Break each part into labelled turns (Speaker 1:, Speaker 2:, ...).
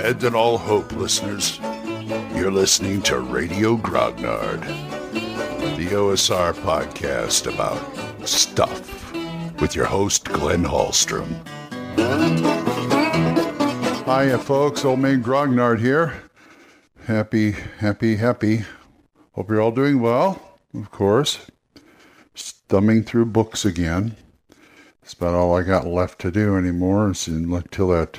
Speaker 1: Abandon all hope, listeners. You're listening to Radio Grognard, the OSR podcast about stuff with your host, Glenn Hallstrom. Hiya, folks. Old man Grognard here. Happy, happy, happy. Hope you're all doing well, of course. Thumbing through books again. That's about all I got left to do anymore until that.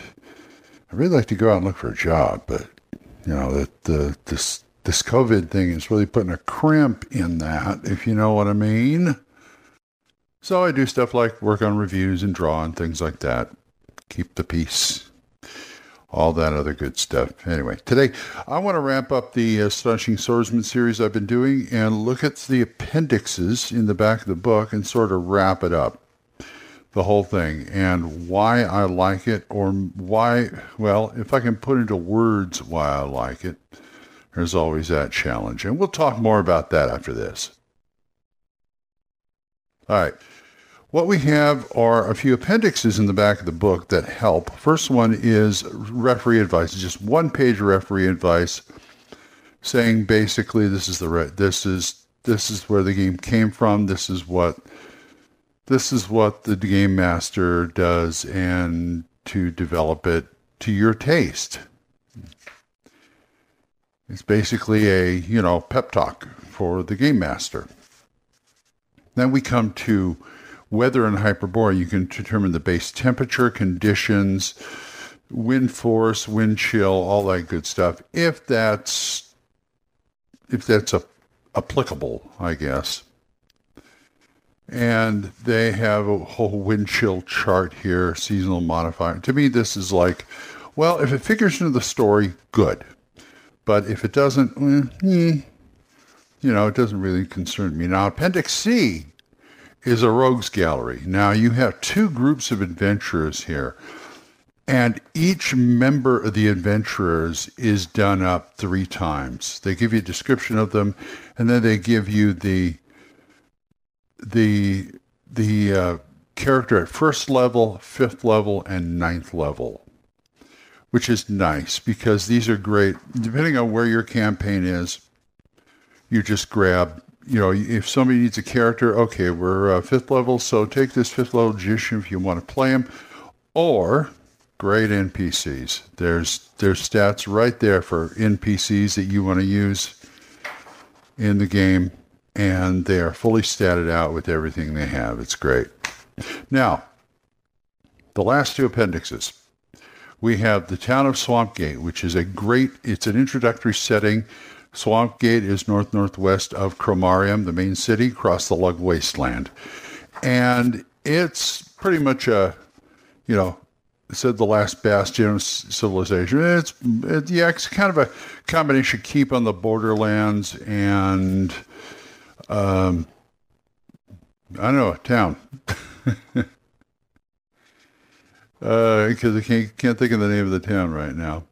Speaker 1: I really like to go out and look for a job, but you know that the this this COVID thing is really putting a crimp in that, if you know what I mean. So I do stuff like work on reviews and draw and things like that. Keep the peace. All that other good stuff. Anyway, today I want to wrap up the uh, Astonishing Swordsmen series I've been doing and look at the appendixes in the back of the book and sort of wrap it up the whole thing and why I like it or why, well, if I can put into words why I like it, there's always that challenge. And we'll talk more about that after this. All right. What we have are a few appendixes in the back of the book that help. First one is referee advice, it's just one page of referee advice saying basically this is the re- this is this is where the game came from, this is what this is what the game master does and to develop it to your taste. It's basically a, you know, pep talk for the game master. Then we come to weather and hyperborea. You can determine the base temperature, conditions, wind force, wind chill, all that good stuff. If that's if that's a, applicable, I guess and they have a whole wind chill chart here, seasonal modifier. To me, this is like, well, if it figures into the story, good. But if it doesn't, eh, you know, it doesn't really concern me. Now, Appendix C is a rogues gallery. Now, you have two groups of adventurers here, and each member of the adventurers is done up three times. They give you a description of them, and then they give you the the the uh, character at first level, fifth level, and ninth level, which is nice because these are great. Depending on where your campaign is, you just grab. You know, if somebody needs a character, okay, we're uh, fifth level, so take this fifth level magician if you want to play him, or great NPCs. There's there's stats right there for NPCs that you want to use in the game and they are fully statted out with everything they have. It's great. Now, the last two appendixes. We have the town of Swampgate, which is a great, it's an introductory setting. Swampgate is north northwest of Khromarium, the main city, across the Lug Wasteland. And it's pretty much a, you know, said the last bastion of civilization. It's, it, yeah, it's kind of a combination keep on the borderlands and um, I don't know, a town. Because uh, I can't, can't think of the name of the town right now.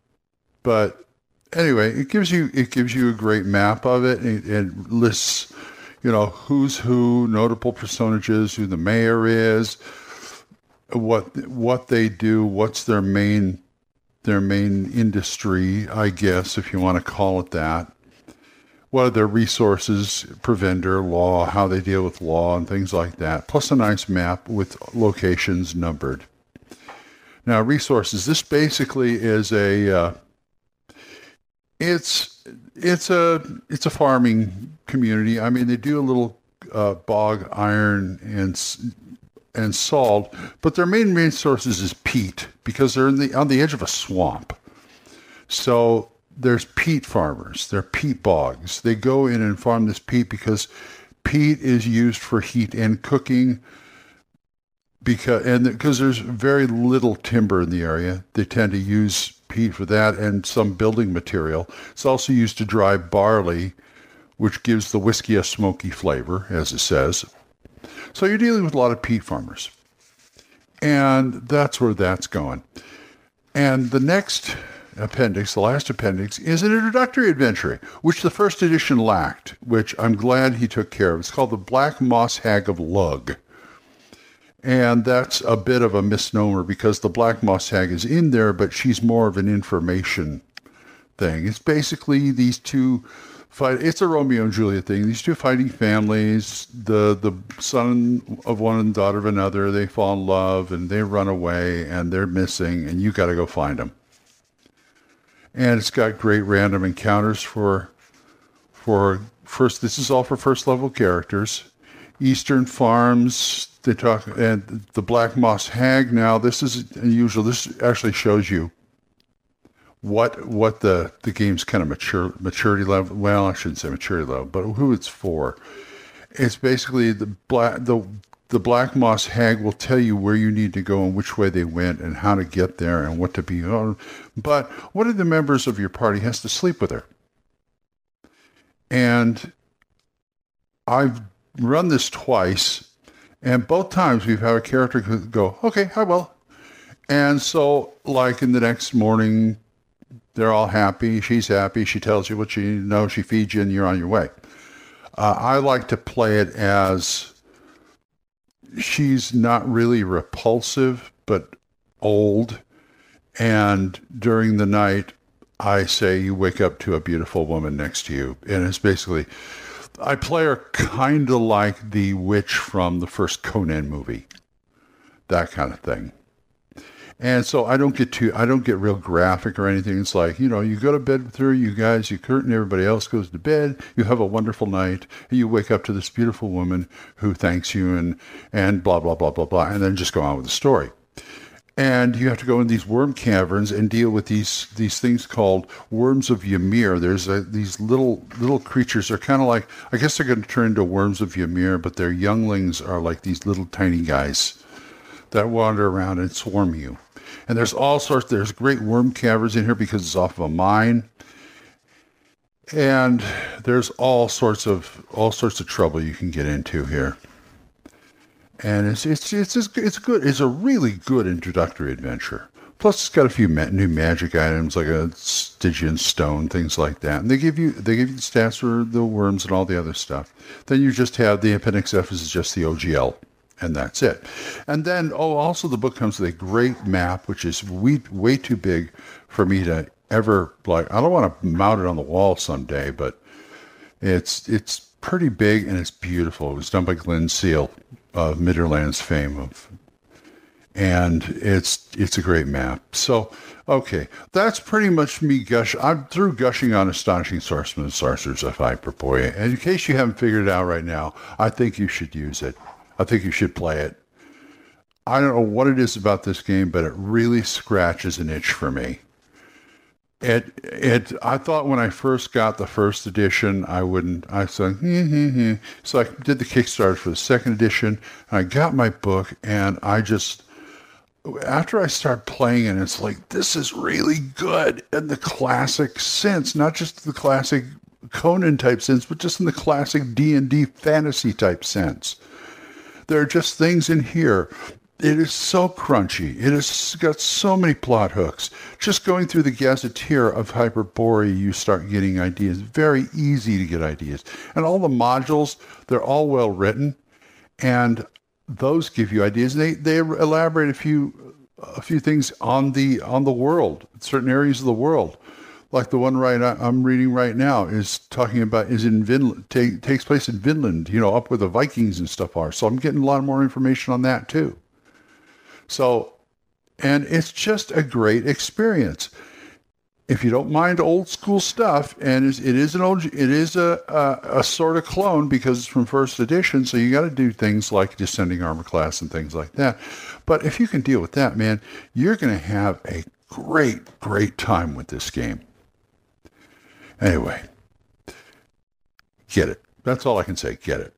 Speaker 1: But anyway, it gives you it gives you a great map of it. It, it lists, you know, who's who, notable personages, who the mayor is, what what they do, what's their main their main industry, I guess, if you want to call it that what are their resources, preventer, law, how they deal with law, and things like that, plus a nice map with locations numbered. Now, resources. This basically is a uh, it's it's a it's a farming community. I mean, they do a little uh, bog iron and and salt, but their main resources is peat because they're in the on the edge of a swamp. So there's peat farmers. They're peat bogs. They go in and farm this peat because peat is used for heat and cooking. Because and because there's very little timber in the area, they tend to use peat for that and some building material. It's also used to dry barley, which gives the whiskey a smoky flavor, as it says. So you're dealing with a lot of peat farmers. And that's where that's going. And the next appendix, the last appendix, is an introductory adventure, which the first edition lacked, which I'm glad he took care of. It's called The Black Moss Hag of Lug. And that's a bit of a misnomer because the Black Moss Hag is in there, but she's more of an information thing. It's basically these two fight. It's a Romeo and Juliet thing. These two fighting families, the the son of one and daughter of another, they fall in love and they run away and they're missing, and you got to go find them. And it's got great random encounters for for first. This is all for first level characters. Eastern Farms. They talk and the Black Moss Hag. Now this is unusual. This actually shows you what what the the game's kind of mature maturity level. Well, I shouldn't say maturity level, but who it's for. It's basically the black the the Black Moss Hag will tell you where you need to go and which way they went and how to get there and what to be on. But one of the members of your party has to sleep with her. And I've run this twice, and both times we've had a character go, okay, I will. And so, like in the next morning, they're all happy. She's happy. She tells you what you know. She feeds you, and you're on your way. Uh, I like to play it as she's not really repulsive, but old. And during the night, I say you wake up to a beautiful woman next to you. And it's basically, I play her kind of like the witch from the first Conan movie, that kind of thing. And so I don't get too, I don't get real graphic or anything. It's like, you know, you go to bed with her, you guys, you curtain, everybody else goes to bed, you have a wonderful night, you wake up to this beautiful woman who thanks you and, and blah, blah, blah, blah, blah, and then just go on with the story. And you have to go in these worm caverns and deal with these these things called worms of Ymir. There's a, these little little creatures. They're kind of like I guess they're going to turn into worms of Ymir, but their younglings are like these little tiny guys that wander around and swarm you. And there's all sorts, there's great worm caverns in here because it's off of a mine. And there's all sorts of all sorts of trouble you can get into here. And it's it's it's it's good. It's a really good introductory adventure. Plus, it's got a few new magic items like a Stygian stone, things like that. And they give you they give you the stats for the worms and all the other stuff. Then you just have the Appendix F is just the OGL and that's it. And then, oh, also the book comes with a great map, which is way, way too big for me to ever like. I don't want to mount it on the wall someday, but it's it's pretty big and it's beautiful. It was done by Glynn Seal of Midderlands fame of, and it's it's a great map. So. Okay, that's pretty much me gush. I'm through gushing on Astonishing Swordsmen and Sorcerers of Hyperborea. And in case you haven't figured it out right now, I think you should use it. I think you should play it. I don't know what it is about this game, but it really scratches an itch for me. It it I thought when I first got the first edition, I wouldn't. I said, hmm, hmm, hmm. so I did the Kickstarter for the second edition. I got my book, and I just after I start playing it, it's like this is really good in the classic sense, not just the classic Conan type sense, but just in the classic D and D fantasy type sense. There are just things in here. It is so crunchy. It has got so many plot hooks. Just going through the gazetteer of Hyperborea, you start getting ideas. Very easy to get ideas. And all the modules, they're all well written. And those give you ideas. They they elaborate a few a few things on the on the world, certain areas of the world like the one right I'm reading right now is talking about is in Vinland take, takes place in Vinland, you know, up where the Vikings and stuff are. So I'm getting a lot more information on that too. So, and it's just a great experience. If you don't mind old school stuff, and it is an old, it is a, a, a sort of clone because it's from first edition, so you got to do things like descending armor class and things like that. But if you can deal with that, man, you're going to have a great, great time with this game. Anyway, get it. That's all I can say. Get it.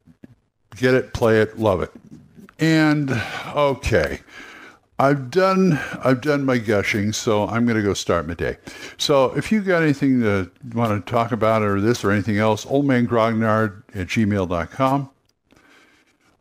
Speaker 1: Get it, play it, love it. And okay. I've done I've done my gushing, so I'm going to go start my day. So if you got anything to want to talk about or this or anything else, oldmangrognard at gmail.com.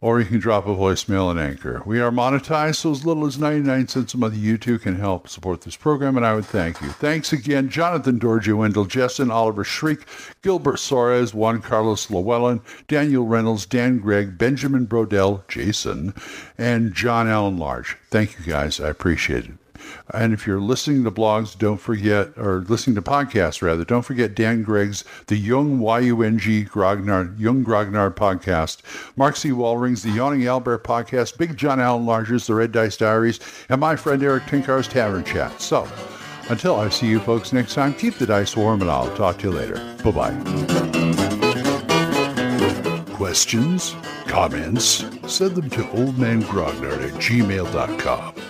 Speaker 1: or you can drop a voicemail on Anchor. We are monetized, so as little as 99 cents a month, you too can help support this program, and I would thank you. Thanks again, Jonathan Dorji, Wendell Jessen, Oliver Shriek, Gilbert Soares, Juan Carlos Llewellyn, Daniel Reynolds, Dan Gregg, Benjamin Brodell, Jason, and John Allen Large. Thank you guys. I appreciate it. And if you're listening to blogs, don't forget, or listening to podcasts rather, don't forget Dan Gregg's The Young Y-U-N-G Grognard, Young Grognard podcast, Mark C. Wallring's The Yawning Albert podcast, Big John Allen Large's The Red Dice Diaries, and my friend Erik Tenkar's Tavern Chat. So, until I see you folks next time, keep the dice warm and I'll talk to you later. Bye-bye. Questions? Comments? Send them to oldmangrognard at gmail.com.